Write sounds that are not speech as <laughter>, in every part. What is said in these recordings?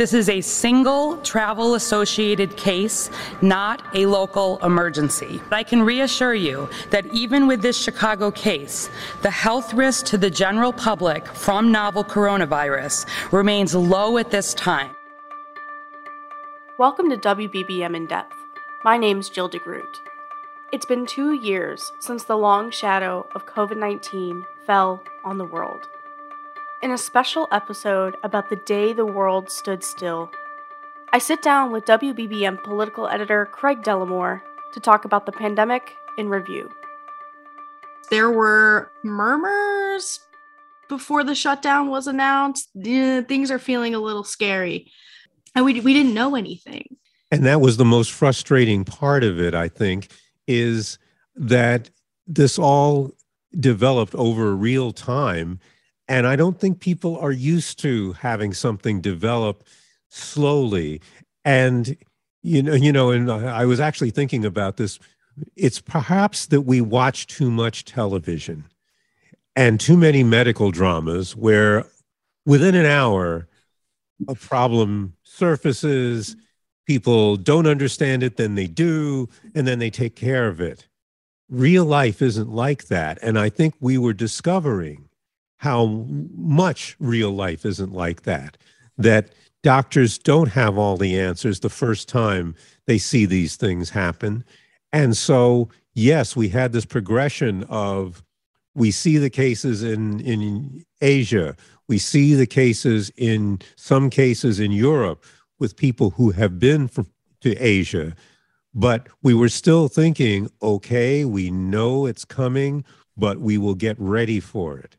This is a single travel associated case, not a local emergency. But I can reassure you that even with this Chicago case, the health risk to the general public from novel coronavirus remains low at this time. Welcome to WBBM In Depth. My name's Jill DeGroot. It's been two years since the long shadow of COVID 19 fell on the world. In a special episode about the day the world stood still, I sit down with WBBM political editor Craig Dellimore to talk about the pandemic in review. There were murmurs before the shutdown was announced. Yeah, things are feeling a little scary. And we, we didn't know anything. And that was the most frustrating part of it, I think, is that this all developed over real time and I don't think people are used to having something develop slowly. And you know, you know, and I was actually thinking about this. It's perhaps that we watch too much television and too many medical dramas where within an hour a problem surfaces, people don't understand it, then they do, and then they take care of it. Real life isn't like that. And I think we were discovering how much real life isn't like that, that doctors don't have all the answers the first time they see these things happen. And so, yes, we had this progression of we see the cases in, in Asia, we see the cases in some cases in Europe with people who have been from, to Asia. But we were still thinking, okay, we know it's coming, but we will get ready for it.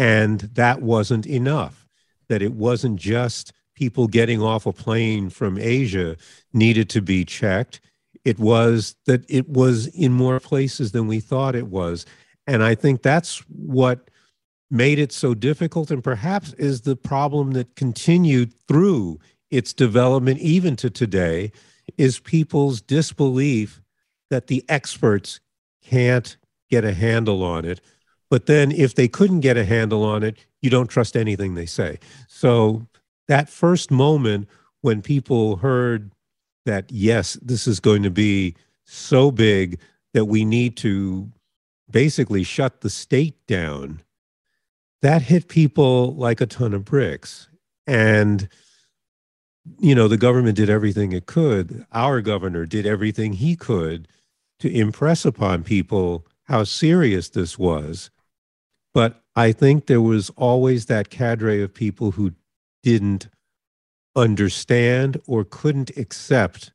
And that wasn't enough, that it wasn't just people getting off a plane from Asia needed to be checked. It was that it was in more places than we thought it was. And I think that's what made it so difficult and perhaps is the problem that continued through its development even to today is people's disbelief that the experts can't get a handle on it but then if they couldn't get a handle on it, you don't trust anything they say. So that first moment when people heard that, yes, this is going to be so big that we need to basically shut the state down, that hit people like a ton of bricks. And, you know, the government did everything it could. Our governor did everything he could to impress upon people how serious this was. But I think there was always that cadre of people who didn't understand or couldn't accept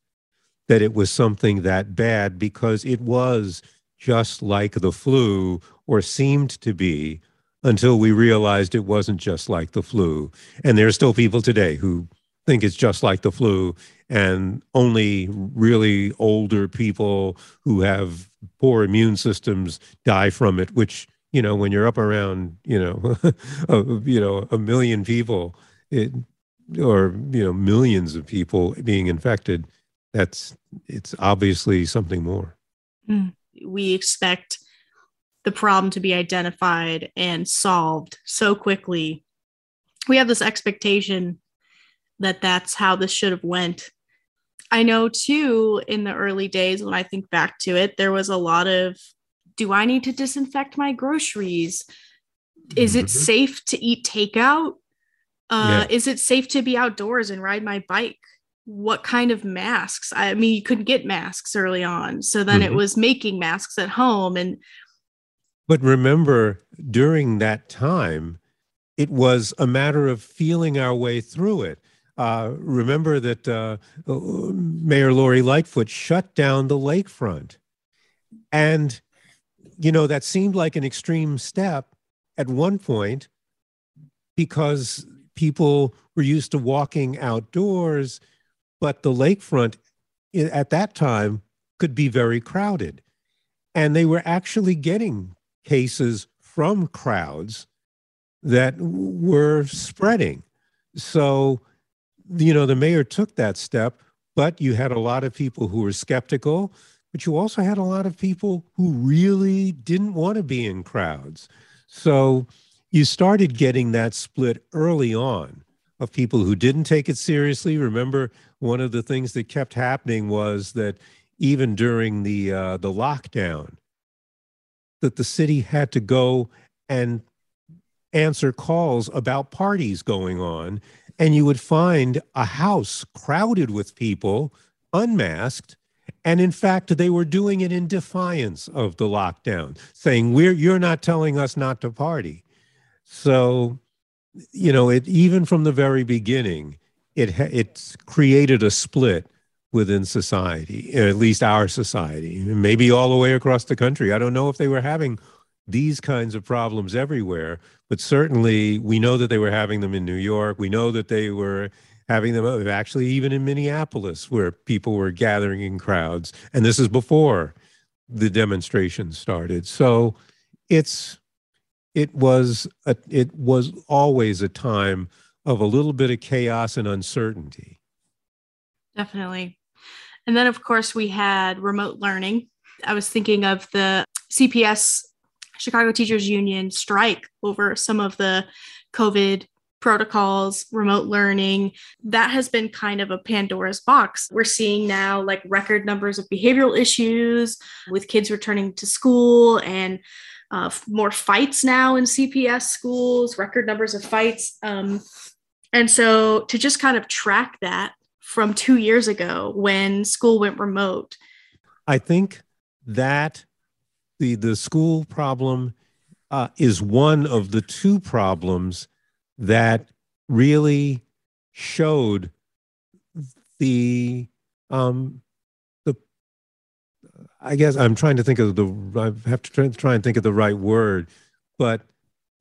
that it was something that bad because it was just like the flu or seemed to be until we realized it wasn't just like the flu. And there are still people today who think it's just like the flu, and only really older people who have poor immune systems die from it, which you know, when you're up around, you know, <laughs> a, you know, a million people, it, or you know, millions of people being infected, that's it's obviously something more. Mm. We expect the problem to be identified and solved so quickly. We have this expectation that that's how this should have went. I know too in the early days when I think back to it, there was a lot of do I need to disinfect my groceries? Is it mm-hmm. safe to eat takeout? Uh, yeah. Is it safe to be outdoors and ride my bike? What kind of masks? I mean, you couldn't get masks early on. So then mm-hmm. it was making masks at home. And but remember, during that time, it was a matter of feeling our way through it. Uh, remember that uh, Mayor Lori Lightfoot shut down the lakefront. And, you know, that seemed like an extreme step at one point because people were used to walking outdoors, but the lakefront at that time could be very crowded. And they were actually getting cases from crowds that were spreading. So, you know, the mayor took that step, but you had a lot of people who were skeptical, but you also had a lot of people who really didn't want to be in crowds. So you started getting that split early on of people who didn't take it seriously. Remember, one of the things that kept happening was that even during the uh, the lockdown, that the city had to go and answer calls about parties going on. And you would find a house crowded with people, unmasked. And in fact, they were doing it in defiance of the lockdown, saying, We're, You're not telling us not to party. So, you know, it even from the very beginning, it, it created a split within society, at least our society, maybe all the way across the country. I don't know if they were having these kinds of problems everywhere, but certainly we know that they were having them in New York. We know that they were having them uh, actually even in Minneapolis, where people were gathering in crowds. And this is before the demonstrations started. So it's it was a, it was always a time of a little bit of chaos and uncertainty. Definitely. And then of course we had remote learning. I was thinking of the CPS Chicago Teachers Union strike over some of the COVID protocols, remote learning. That has been kind of a Pandora's box. We're seeing now like record numbers of behavioral issues with kids returning to school and uh, more fights now in CPS schools, record numbers of fights. Um, and so to just kind of track that from two years ago when school went remote. I think that the the school problem uh, is one of the two problems that really showed the um the I guess I'm trying to think of the I have to try, and think of the right word, but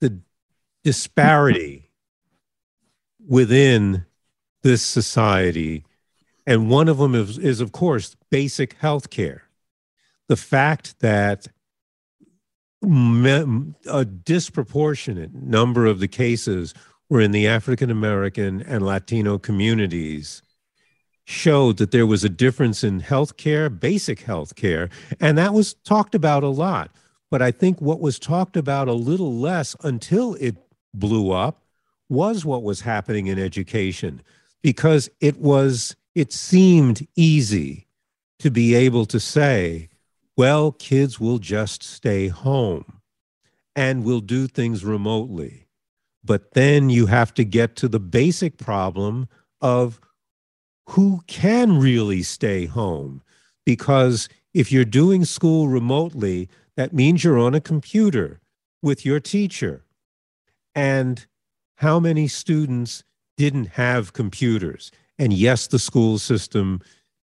the disparity within this society, and one of them is, is of course basic health care. The fact that a disproportionate number of the cases were in the African American and Latino communities showed that there was a difference in health care, basic health care, and that was talked about a lot. But I think what was talked about a little less until it blew up was what was happening in education because it was it seemed easy to be able to say well, kids will just stay home and will do things remotely. But then you have to get to the basic problem of who can really stay home. Because if you're doing school remotely, that means you're on a computer with your teacher. And how many students didn't have computers? And yes, the school system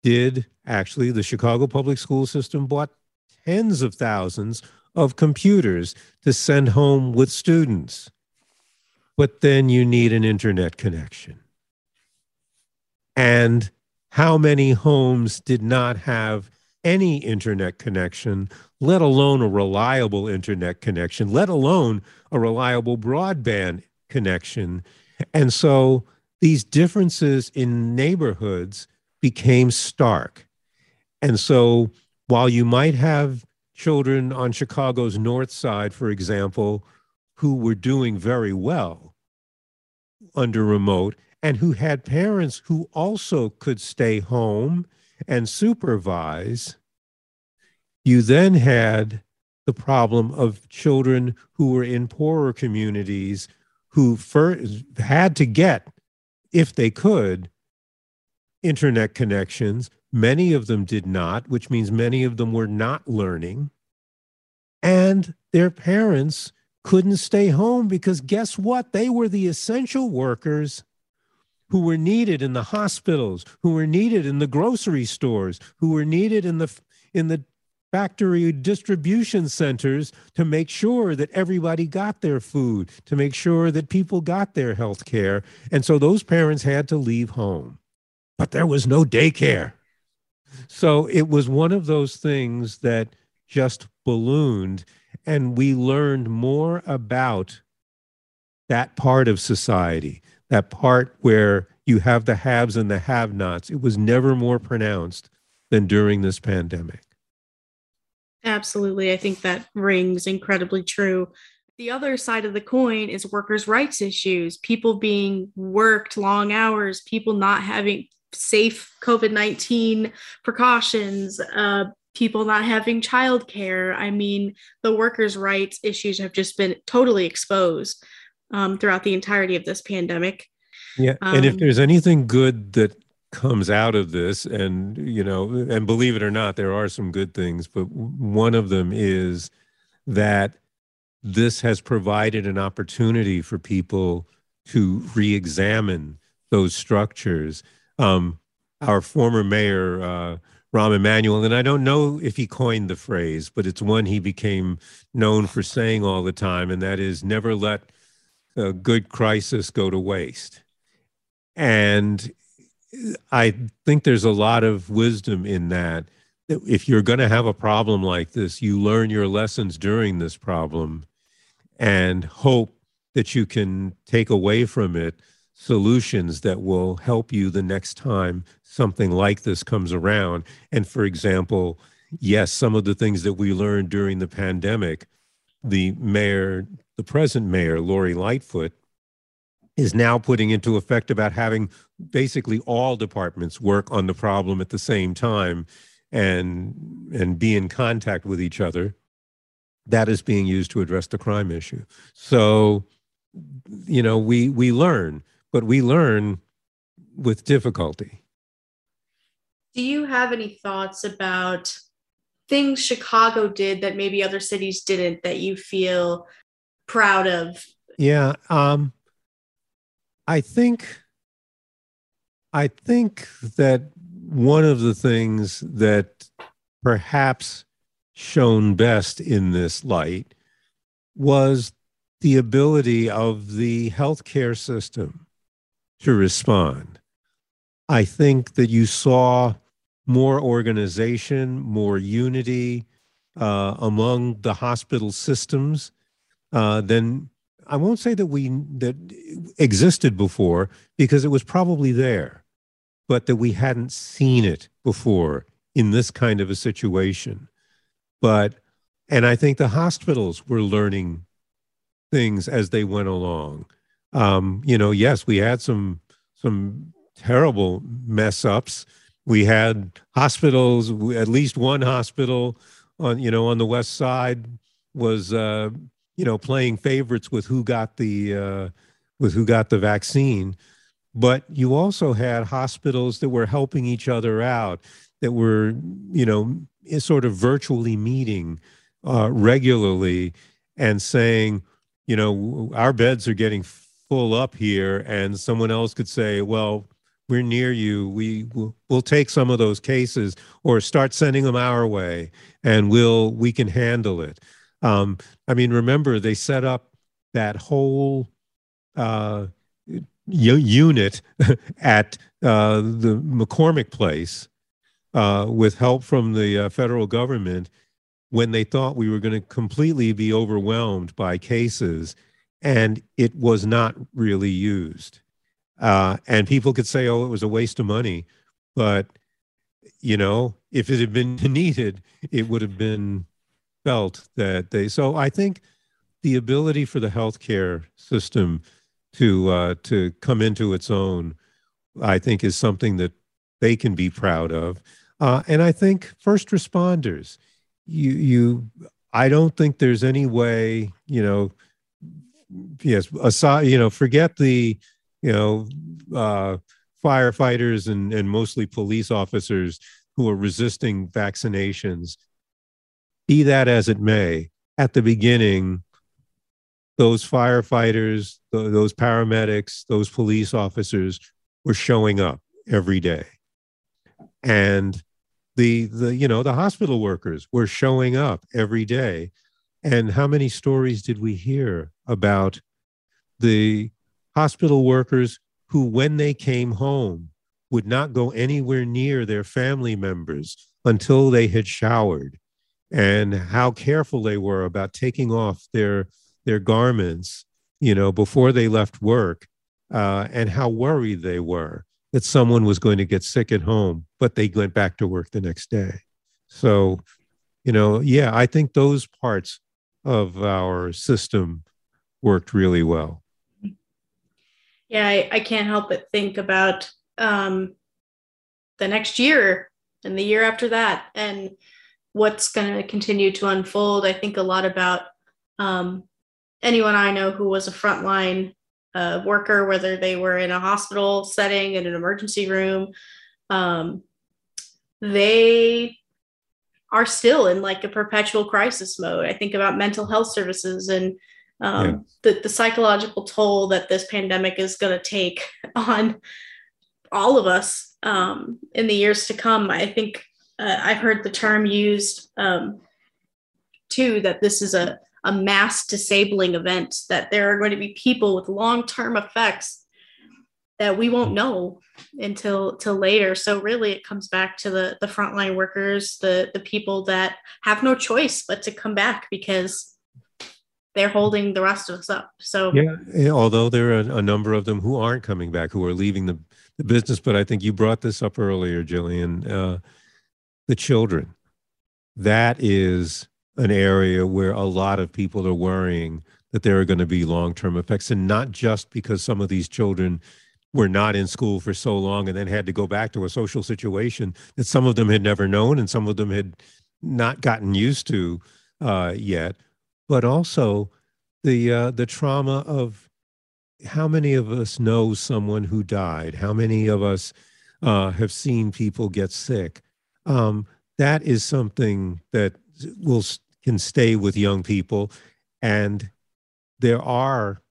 did actually, the Chicago public school system bought tens of thousands of computers to send home with students. But then you need an internet connection. And how many homes did not have any internet connection, let alone a reliable internet connection, let alone a reliable broadband connection? And so these differences in neighborhoods became stark. And so while you might have children on Chicago's north side, for example, who were doing very well under remote and who had parents who also could stay home and supervise, you then had the problem of children who were in poorer communities who first had to get, if they could, internet connections. Many of them did not, which means many of them were not learning. And their parents couldn't stay home because guess what? They were the essential workers who were needed in the hospitals, who were needed in the grocery stores, who were needed in the in the factory distribution centers to make sure that everybody got their food, to make sure that people got their health care. And so those parents had to leave home. But there was no daycare. So it was one of those things that just ballooned. And we learned more about that part of society, that part where you have the haves and the have nots. It was never more pronounced than during this pandemic. Absolutely. I think that rings incredibly true. The other side of the coin is workers' rights issues, people being worked long hours, people not having safe COVID 19 precautions, uh, people not having childcare. I mean, the workers' rights issues have just been totally exposed um, throughout the entirety of this pandemic. Yeah. And if um, there's anything good that comes out of this and you know and believe it or not there are some good things but one of them is that this has provided an opportunity for people to re-examine those structures um, our former mayor uh, Rahm Emanuel, and I don't know if he coined the phrase, but it's one he became known for saying all the time, and that is never let a good crisis go to waste. And I think there's a lot of wisdom in that. If you're going to have a problem like this, you learn your lessons during this problem and hope that you can take away from it solutions that will help you the next time something like this comes around. And for example, yes, some of the things that we learned during the pandemic, the mayor, the present mayor, Lori Lightfoot, is now putting into effect about having basically all departments work on the problem at the same time and and be in contact with each other that is being used to address the crime issue so you know we we learn but we learn with difficulty. Do you have any thoughts about things chicago did that maybe other cities didn't that you feel proud of? Yeah um i think I think that one of the things that perhaps shone best in this light was the ability of the healthcare system to respond. I think that you saw more organization, more unity uh, among the hospital systems uh, than I won't say that we that existed before because it was probably there, but that we hadn't seen it before in this kind of a situation. But and I think the hospitals were learning things as they went along. Um, you know, yes, we had some some terrible mess ups. We had hospitals, at least one hospital on you know on the west side was uh, you know, playing favorites with who got the uh, with who got the vaccine. But you also had hospitals that were helping each other out, that were, you know, sort of virtually meeting uh, regularly and saying, you know, our beds are getting full up here, and someone else could say, well, we're near you. We will we'll take some of those cases, or start sending them our way, and we'll we can handle it. Um, I mean, remember they set up that whole uh, unit <laughs> at uh, the McCormick Place uh, with help from the uh, federal government when they thought we were going to completely be overwhelmed by cases, and it was not really used. Uh, and people could say, "Oh, it was a waste of money," but you know, if it had been <laughs> needed, it would have been felt that they. So I think the ability for the healthcare system to uh, to come into its own, I think, is something that they can be proud of. Uh, and I think first responders, you you, I don't think there's any way, you know, yes, aside, you know, forget the, you know, uh, firefighters and, and mostly police officers who are resisting vaccinations. Be that as it may, at the beginning, those firefighters, those paramedics, those police officers were showing up every day. And the the you know the hospital workers were showing up every day and how many stories did we hear about the hospital workers who when they came home would not go anywhere near their family members until they had showered and how careful they were about taking off their their garments you know before they left work uh, and how worried they were that someone was going to get sick at home, but they went back to work the next day. So, you know, yeah, I think those parts of our system worked really well. Yeah, I, I can't help but think about um, the next year and the year after that and what's going to continue to unfold. I think a lot about um, anyone I know who was a frontline a worker, whether they were in a hospital setting, in an emergency room, um, they are still in like a perpetual crisis mode. I think about mental health services and um, yeah. the, the psychological toll that this pandemic is going to take <laughs> on all of us um, in the years to come. I think uh, I've heard the term used um, too that this is a a mass disabling event, that there are going to be people with long term effects that we won't know until till later. So really it comes back to the the frontline workers, the the people that have no choice but to come back because they're holding the rest of us up. So yeah, although there are a number of them who aren't coming back, who are leaving the, the business. But I think you brought this up earlier, Jillian. Uh, the children. That is an area where a lot of people are worrying that there are going to be long term effects, and not just because some of these children were not in school for so long and then had to go back to a social situation that some of them had never known and some of them had not gotten used to uh, yet, but also the uh, the trauma of how many of us know someone who died, how many of us uh, have seen people get sick. Um, that is something that will can stay with young people. And there are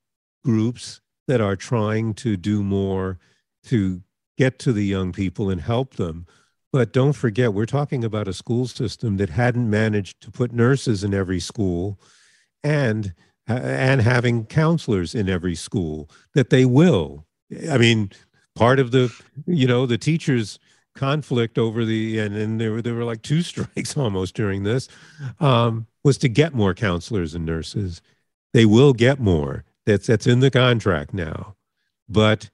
groups that are trying to do more to get to the young people and help them. But don't forget, we're talking about a school system that hadn't managed to put nurses in every school and and having counselors in every school that they will. I mean, part of the you know the teachers conflict over the and, and there were there were like two <laughs> strikes almost during this um, was to get more counselors and nurses. They will get more. That's that's in the contract now. But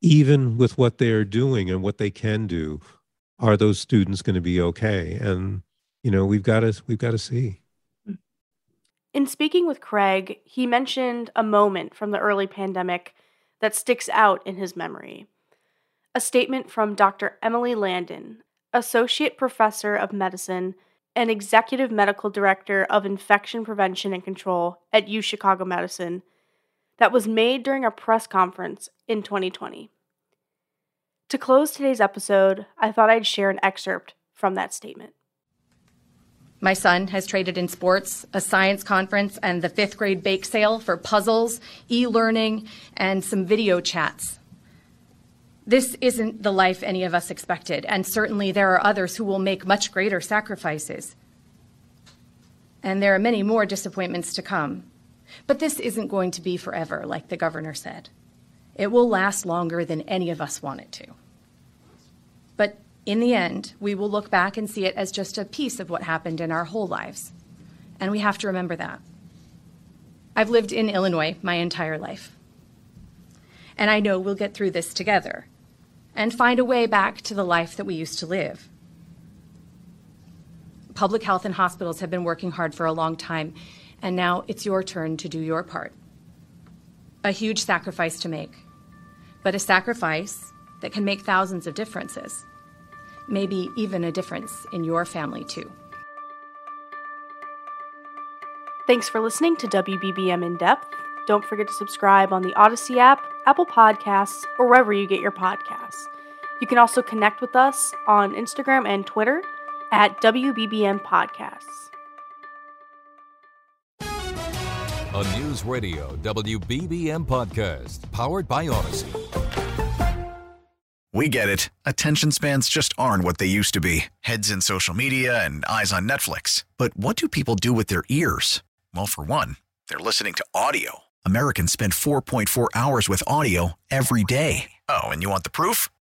even with what they are doing and what they can do, are those students going to be okay? And you know, we've got to we've got to see. In speaking with Craig, he mentioned a moment from the early pandemic that sticks out in his memory a statement from Dr. Emily Landon, Associate Professor of Medicine and Executive Medical Director of Infection Prevention and Control at U Chicago Medicine, that was made during a press conference in 2020. To close today's episode, I thought I'd share an excerpt from that statement. My son has traded in sports, a science conference, and the fifth grade bake sale for puzzles, e learning, and some video chats this isn't the life any of us expected, and certainly there are others who will make much greater sacrifices. And there are many more disappointments to come. But this isn't going to be forever, like the governor said. It will last longer than any of us want it to. But in the end, we will look back and see it as just a piece of what happened in our whole lives. And we have to remember that. I've lived in Illinois my entire life. And I know we'll get through this together and find a way back to the life that we used to live. Public health and hospitals have been working hard for a long time, and now it's your turn to do your part. A huge sacrifice to make, but a sacrifice that can make thousands of differences, maybe even a difference in your family, too. Thanks for listening to WBBM In Depth. don't forget to subscribe on the Audacy app, Apple Podcasts, or wherever you get your podcasts. You can also connect with us on Instagram and Twitter at WBBM Podcasts. A News Radio WBBM podcast powered by Audacy. We get it. Attention spans just aren't what they used to be heads in social media and eyes on Netflix. But what do people do with their ears? Well, for one, they're listening to audio. Americans spend 4.4 hours with audio every day. Oh, and you want the proof?